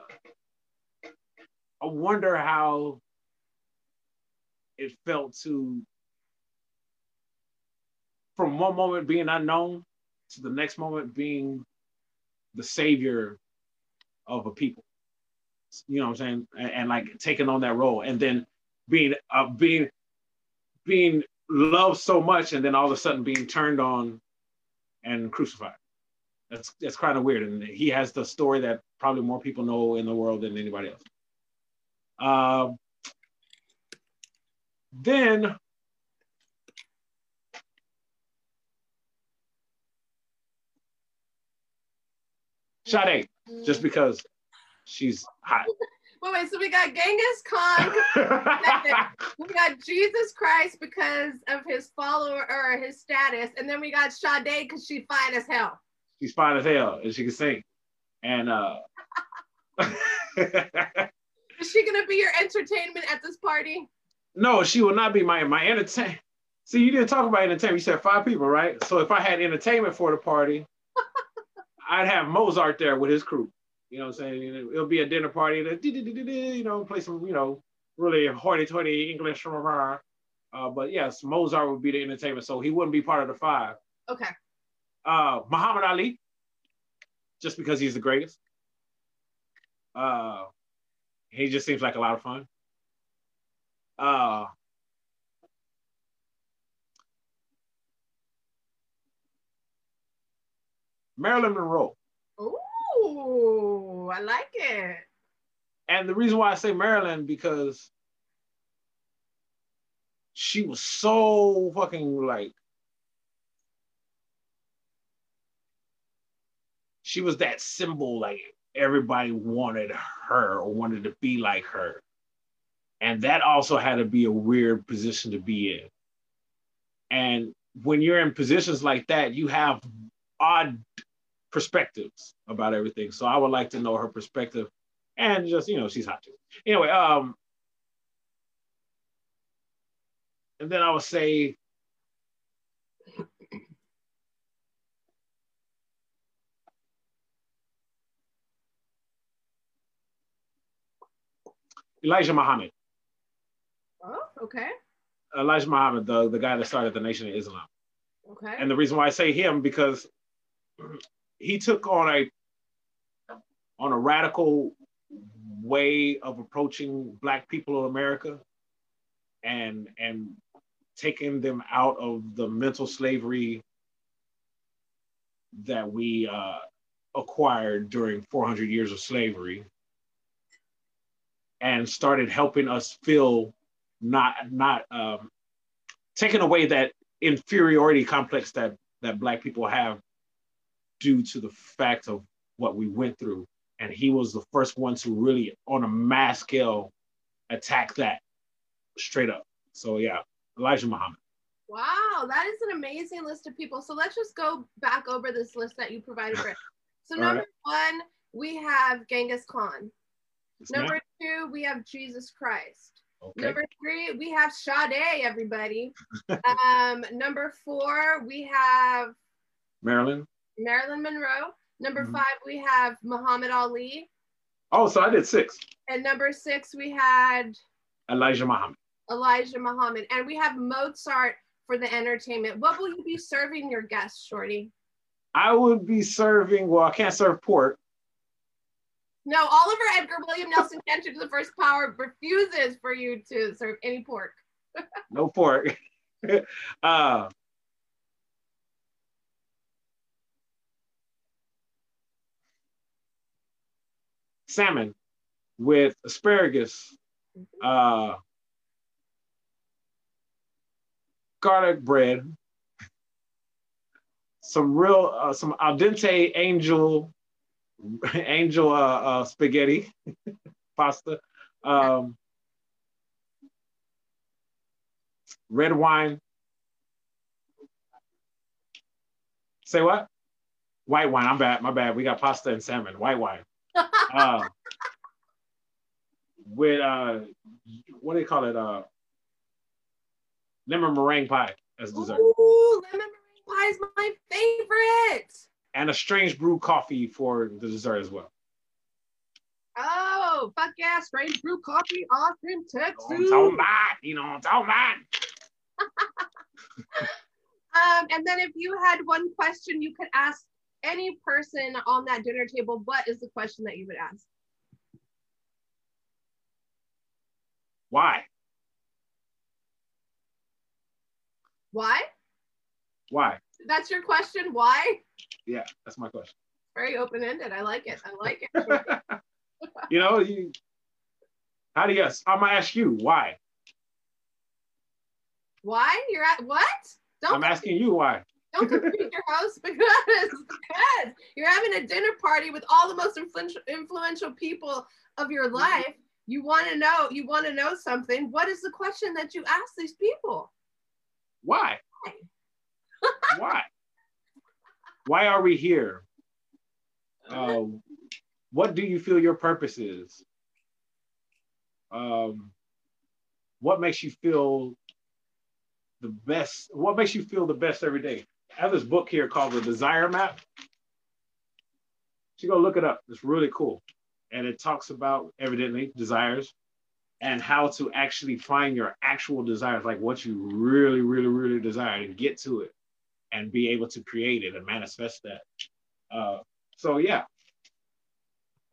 I wonder how it felt to, from one moment being unknown to the next moment being the savior of a people. You know what I'm saying? And, and like taking on that role, and then being uh, being being loved so much, and then all of a sudden being turned on and crucified. That's that's kind of weird, and he has the story that probably more people know in the world than anybody else. Uh, then Sade, just because she's hot. Wait, wait. So we got Genghis Khan. we got Jesus Christ because of his follower or his status, and then we got Sade because she's fine as hell. she's fine as hell and she can sing. And uh Is she gonna be your entertainment at this party? no, she will not be my my entertain. See, you didn't talk about entertainment. You said five people, right? So if I had entertainment for the party, I'd have Mozart there with his crew. You know what I'm saying? It'll be a dinner party, that you know, play some, you know, really hoity-toity English. Uh, but yes, Mozart would be the entertainment, so he wouldn't be part of the five. Okay. uh, Muhammad Ali, just because he's the greatest. Uh, he just seems like a lot of fun. Uh, Marilyn Monroe. Ooh, I like it. And the reason why I say Marilyn because she was so fucking like she was that symbol like everybody wanted her or wanted to be like her. And that also had to be a weird position to be in. And when you're in positions like that, you have odd perspectives about everything. So I would like to know her perspective and just, you know, she's hot too. Anyway, um, and then I would say Elijah Muhammad. Oh, okay. Elijah Muhammad, the, the guy that started the Nation of Islam. Okay. And the reason why I say him because he took on a on a radical way of approaching black people in America and and taking them out of the mental slavery that we uh, acquired during 400 years of slavery and started helping us feel not not um, taking away that inferiority complex that that black people have due to the fact of what we went through. And he was the first one to really on a mass scale attack that straight up. So yeah elijah muhammad. Wow that is an amazing list of people. So let's just go back over this list that you provided for. So number right. one we have genghis khan Yes, number two we have jesus christ okay Number three, we have Sade, everybody. um, number four, we have marilyn Marilyn Monroe. Number Mhm. five, we have Muhammad Ali. oh so i did six And number six, we had elijah muhammad Elijah Muhammad. And we have Mozart for the entertainment. What will you be serving your guests, Shorty? i would be serving well i can't serve pork No, Oliver Edgar William Nelson Cantor to the first power refuses for you to serve any pork. no pork uh salmon with asparagus, uh, garlic bread, some real, uh, some al dente angel, angel uh, uh, spaghetti, pasta, um, red wine. Say what? White wine. I'm bad. My bad. We got pasta and salmon. White wine. Uh, with uh, what do they call it? Uh, lemon meringue pie as dessert, Ooh, lemon meringue pie is my favorite. And a strange brew coffee for the dessert as well. Oh, fuck yeah, strange brew coffee, Austin, Texas. I'm talking about, you know, I'm talking about. Um, and then if you had one question you could ask any person on that dinner table, what is the question that you would ask? Why? Why? Why? That's your question. Why? Yeah, that's my question. Very open-ended. I like it. I like it. you know, you, how do you? Ask? I'm gonna ask you why. Why? You're at what? Don't I'm asking you why. don't compete your host because, because you're having a dinner party with all the most influential influential people of your life. You want to know. You want to know something. What is the question that you ask these people? Why? why? Why are we here? Uh, what do you feel your purpose is? Um, what makes you feel the best? What makes you feel the best every day? I have this book here called The Desire Map. You go look it up. It's really cool. And it talks about evidently desires and how to actually find your actual desires, like what you really, really, really desire and get to it and be able to create it and manifest that. Uh, so yeah,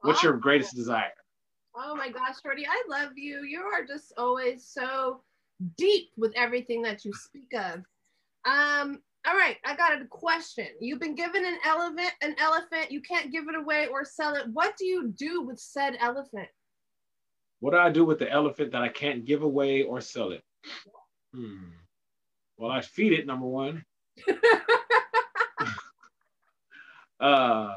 what's your greatest desire? Oh my gosh, Shorty, I love you. You are just always so deep with everything that you speak of. Um, all right, I got a question. You've been given an elephant, an elephant, you can't give it away or sell it. What do you do with said elephant? What do I do with the elephant that I can't give away or sell it? Hmm. Well, I feed it, number one. Uh,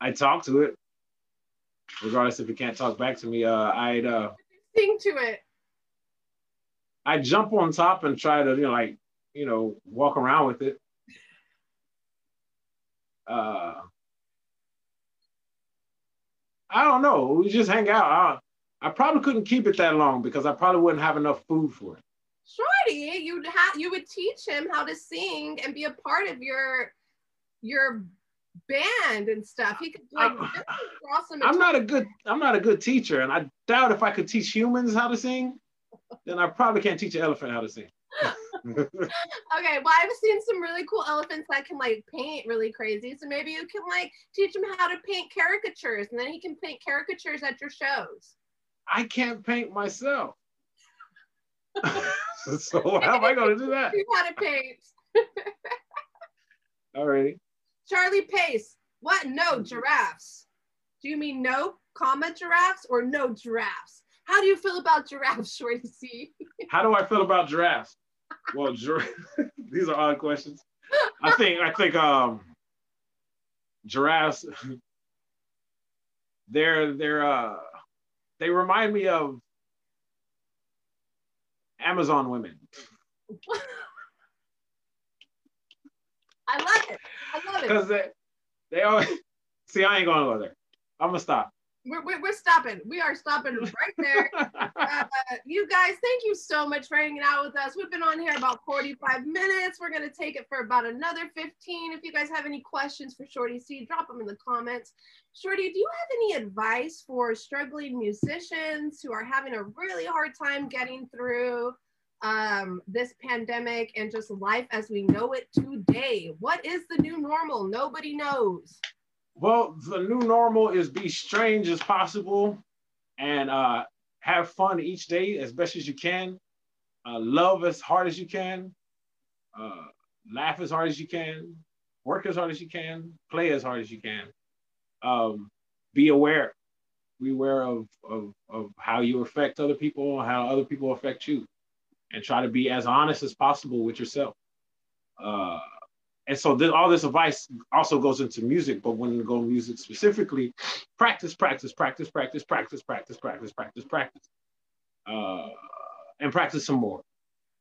I talk to it, regardless if it can't talk back to me. Uh, I'd uh, Sing to it. I jump on top and try to, you know, like, you know, walk around with it. Uh, I don't know. We just hang out. I, I probably couldn't keep it that long because I probably wouldn't have enough food for it. Shorty, you ha- you would teach him how to sing and be a part of your your band and stuff. He could like I'm, I'm not a good I'm not a good teacher, and I doubt if I could teach humans how to sing, then I probably can't teach an elephant how to sing. okay, well, I've seen some really cool elephants that can like paint really crazy. So maybe you can like teach him how to paint caricatures, and then he can paint caricatures at your shows. I can't paint myself. so how am I going to do that? You how to paint. Alrighty. Charlie Pace. What? No giraffes. Do you mean no comma giraffes or no giraffes? How do you feel about giraffes, Shorti-C? How do I feel about giraffes? Well, gir- these are odd questions. I think I think um giraffes they're they're uh they remind me of Amazon women. I love it. I love it. Because they, they always see. I ain't gonna go there. I'm gonna stop. We're, we're, we're stopping. We are stopping right there. uh, you guys, thank you so much for hanging out with us. We've been on here about 45 minutes. We're going to take it for about another 15. If you guys have any questions for Shorti-C, drop them in the comments. Shorty, do you have any advice for struggling musicians who are having a really hard time getting through um, this pandemic and just life as we know it today? What is the new normal? Nobody knows. Well, the new normal is be strange as possible and uh, have fun each day as best as you can. Uh, love as hard as you can. Uh, laugh as hard as you can. Work as hard as you can. Play as hard as you can. Um, be aware. Be aware of, of, of how you affect other people, how other people affect you, and try to be as honest as possible with yourself. Uh, and so this, all this advice also goes into music, but when you go music specifically, practice, practice, practice, practice, practice, practice, practice, practice, practice, uh, and practice some more.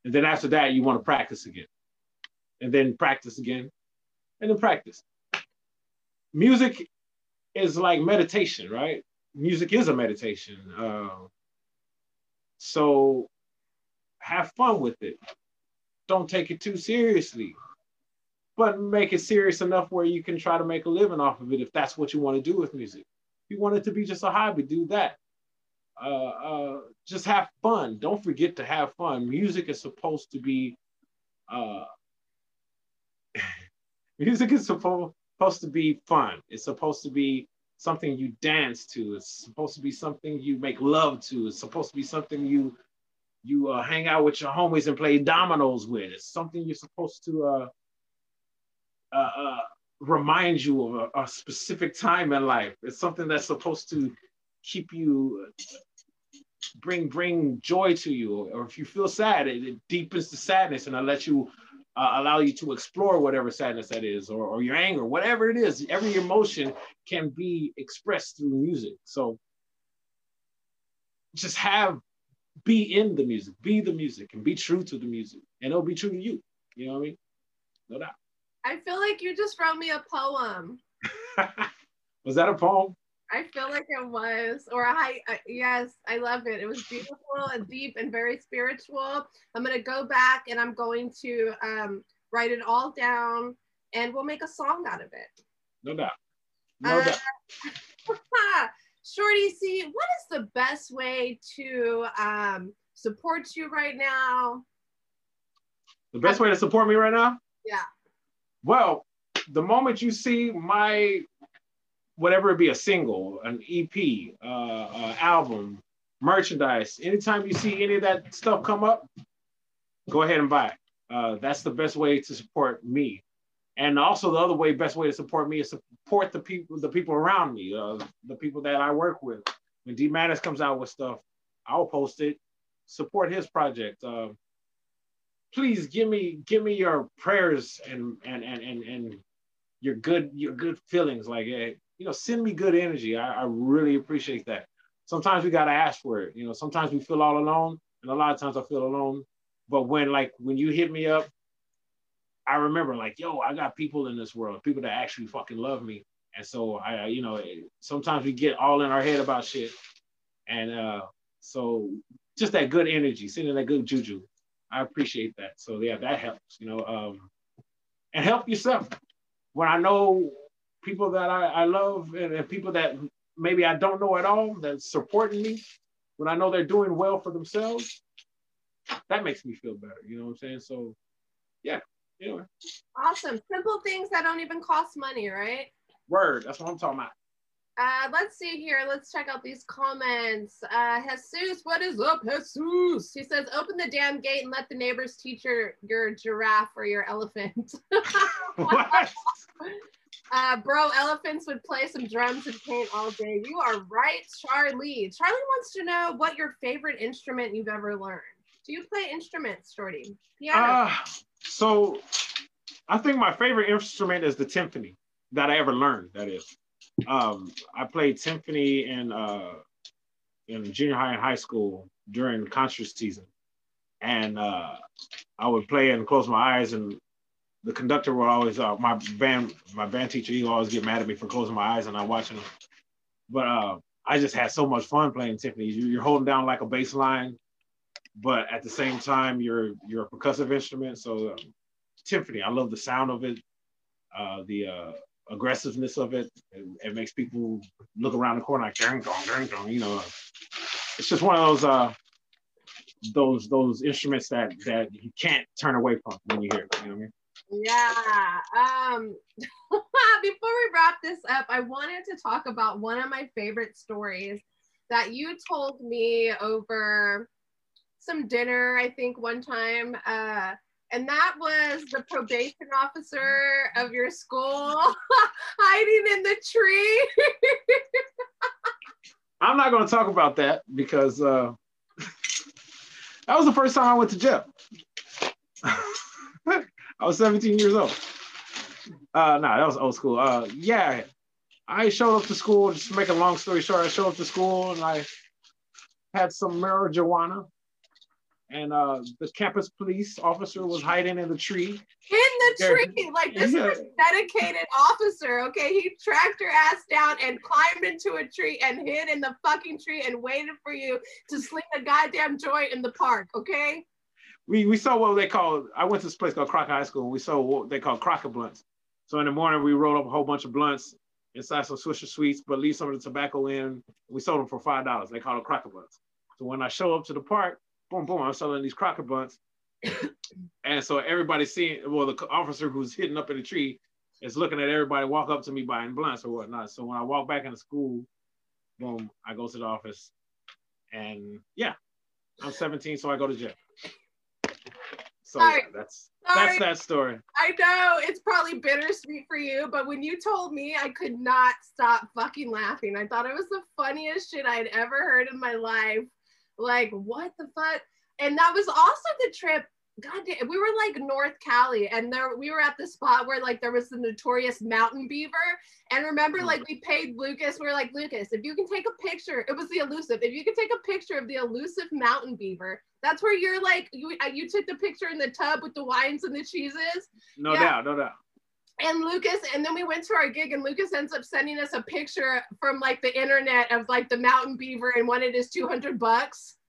And then after that, you want to practice again, and then practice again, and then practice. Music is like meditation, right? Music is a meditation. Uh, so have fun with it. Don't take it too seriously but make it serious enough where you can try to make a living off of it if that's what you want to do with music. If you want it to be just a hobby, do that. Uh, uh, just have fun. Don't forget to have fun. Music is supposed to be, uh, music is supposed supposed to be fun. It's supposed to be something you dance to. It's supposed to be something you make love to. It's supposed to be something you you uh, hang out with your homies and play dominoes with. It's something you're supposed to uh, uh, uh, remind you of a, a, specific time in life. It's something that's supposed to keep you bring bring joy to you. Or if you feel sad, it, it deepens the sadness and it lets you uh, allow you to explore whatever sadness that is, or, or your anger, whatever it is. Every emotion can be expressed through music. So just have be in the music, be the music, and be true to the music, and it'll be true to you. You know what I mean? No doubt. I feel like you just wrote me a poem. was that a poem? I feel like it was, or I, uh, yes, I love it. It was beautiful and deep and very spiritual. I'm gonna go back and I'm going to um, write it all down, and we'll make a song out of it. No doubt. No uh, doubt. Shorti-C, what is the best way to um, support you right now? The best way to support me right now? Yeah. Well, the moment you see my whatever it be a single, an EP, uh, uh, album, merchandise, anytime you see any of that stuff come up, go ahead and buy it. Uh, that's the best way to support me. And also the other way, best way to support me is support the people, the people around me, uh, the people that I work with. When D Madness comes out with stuff, I'll post it. Support his project. Please give me give me your prayers and and and and, and your good your good feelings. Like hey, you know send me good energy. I, I really appreciate that. Sometimes we got to ask for it. You know sometimes we feel all alone and a lot of times i feel alone. But when like when you hit me up i remember like yo i got people in this world people that actually fucking love me. And so i you know sometimes we get all in our head about shit. And uh so just that good energy sending that good juju I appreciate that. So yeah, that helps, you know. Um, and help yourself. When I know people that I, I love and, and people that maybe I don't know at all that's supporting me, when I know they're doing well for themselves, that makes me feel better. You know what I'm saying? So yeah, anyway. Awesome. Simple things that don't even cost money, right? Word. That's what I'm talking about. Uh, let's see here. Let's check out these comments. Uh, Jesus, what is up, Jesus? He says, open the damn gate and let the neighbors teach your, your giraffe or your elephant. what? Uh, bro, elephants would play some drums and paint all day. You are right, Charlie. Charlie wants to know what your favorite instrument you've ever learned. Do you play instruments, Shorty? Piano. Uh, so I think my favorite instrument is the timpani that I ever learned. That is, um, I played timpani in uh, in junior high and high school during concert season, and uh, I would play and close my eyes, and the conductor would always uh, my band my band teacher he would always get mad at me for closing my eyes and not watching them, but uh, I just had so much fun playing timpani. You're holding down like a bass line, but at the same time you're you're a percussive instrument, so. Um, I love the sound of it, uh, the uh, aggressiveness of it. it. it. makes people look around the corner like, dang, dong, dang, dong, you know. It's just one of those uh, those those instruments that that you can't turn away from when you hear it. You know what I mean? Yeah. Um, before we wrap this up, I wanted to talk about one of my favorite stories that you told me over some dinner, I think, one time. Uh, and that was the probation officer of your school hiding in the tree. I'm not going to talk about that because uh, that was the first time I went to jail. I was 17 years old. Uh, no, nah, that was old school. Uh, yeah, I showed up to school. Just to make a long story short, I showed up to school and I had some marijuana and uh, the campus police officer was hiding in the tree. In the tree, like this yeah. is dedicated officer. Okay, he tracked your ass down and climbed into a tree and hid in the fucking tree and waited for you to sling a goddamn joint in the park. Okay. We we saw what they call. I went to this place called Crockett High School. and We saw what they call Crockett blunts. So in the morning we rolled up a whole bunch of blunts inside some Swisher Sweets, but leave some of the tobacco in. We sold them for five dollars. They call them Crockett blunts. So when I show up to the park, boom, boom, I'm selling these Crockett buns. and so everybody's seeing, well, the officer who's hidden up in the tree is looking at everybody walk up to me buying blunts or whatnot. So when I walk back into school, boom, I go to the office and yeah, I'm 17, so I go to jail. So yeah, that's Sorry. that's that story. I know it's probably bittersweet for you, but when you told me, I could not stop fucking laughing. I thought it was the funniest shit I'd ever heard in my life. Like, what the fuck? And that was also the trip. God damn, we were like North Cali, and there we were at the spot where like there was the notorious mountain beaver. And remember, like we paid Lucas, we were like, Lucas, if you can take a picture, it was the elusive. If you can take a picture of the elusive mountain beaver, that's where you're like, you uh, you took the picture in the tub with the wines and the cheeses. No yeah. doubt, no doubt and Lucas, and then we went to our gig, and Lucas ends up sending us a picture from like the internet of like the mountain beaver and wanted his 200 bucks.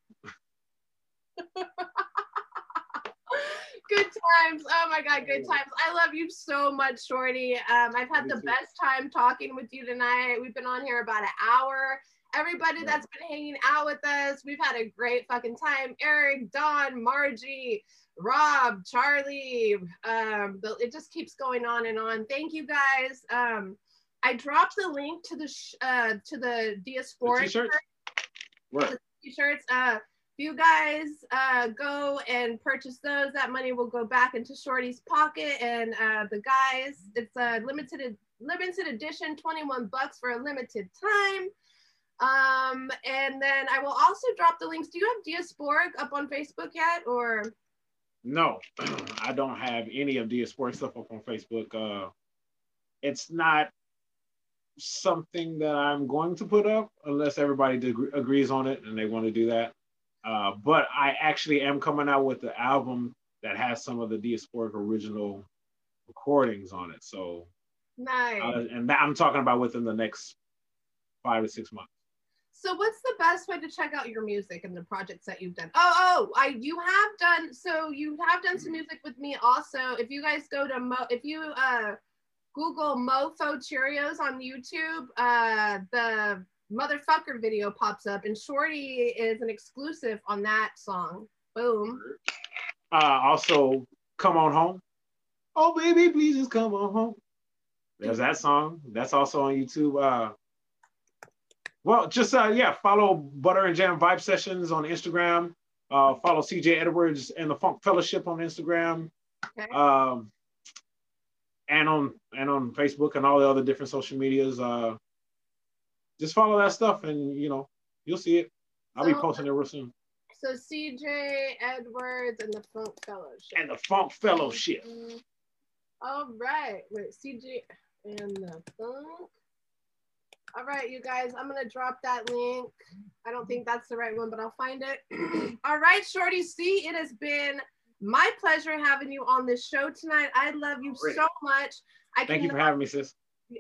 good times. Oh my God, good times. I love you so much, Shorty. Um, I've had the best time talking with you tonight. We've been on here about an hour. Everybody that's been hanging out with us, we've had a great fucking time. Eric, Don, Margie, Rob, Charlie. Um, it just keeps going on and on. Thank you guys. Um, I dropped the link to the sh- uh, to the Diaspora t-shirts. What? T-shirts. Uh, if you guys uh, go and purchase those, that money will go back into Shorty's pocket. And uh, the guys, it's a limited limited edition, 21 bucks for a limited time. Um, and then I will also drop the links. Do you have Diasporic up on Facebook yet, or? No, I don't have any of Diasporic stuff up on Facebook. Uh, it's not something that I'm going to put up unless everybody de- agrees on it and they want to do that. Uh, but I actually am coming out with the album that has some of the Diasporic original recordings on it. So nice. Uh, and that I'm talking about within the next five to six months. So what's the best way to check out your music and the projects that you've done? Oh, oh, I you have done so you have done some music with me also. If you guys go to Mo, if you uh Google Mofo Cheerios on YouTube, uh the motherfucker video pops up and Shorty is an exclusive on that song. Boom. Uh also come on home. Oh baby, please just come on home. There's that song. That's also on YouTube. Uh well, just uh, yeah, follow Butter and Jam Vibe Sessions on Instagram. Uh, follow CJ Edwards and the Funk Fellowship on Instagram. Okay. Um, and on and on Facebook and all the other different social medias. Uh, just follow that stuff, and you know you'll see it. I'll so, be posting it real soon. So CJ Edwards and the Funk Fellowship. And the Funk Fellowship. Mm-hmm. All right. Wait, CJ and the Funk all right, you guys, I'm gonna drop that link. I don't think that's the right one, but I'll find it. All right, Shorti-C, it has been my pleasure having you on this show tonight. I love you Great. so much. I Thank you for having me, sis.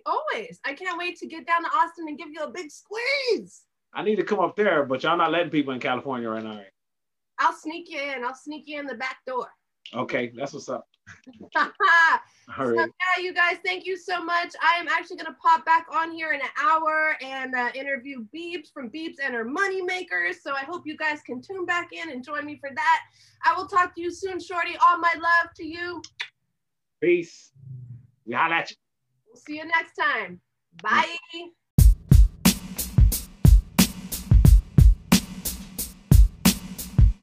Always. I can't wait to get down to Austin and give you a big squeeze. I need to come up there, but y'all not letting people in California right now. I'll sneak you in. I'll sneak you in the back door. Okay, that's what's up. so, yeah, you guys, thank you so much. I am actually going to pop back on here in an hour and uh, interview Beeps from Beeps and her money makers. So I hope you guys can tune back in and join me for that. I will talk to you soon, Shorty. All my love to you. Peace. We holla at you. We'll see you next time. Bye.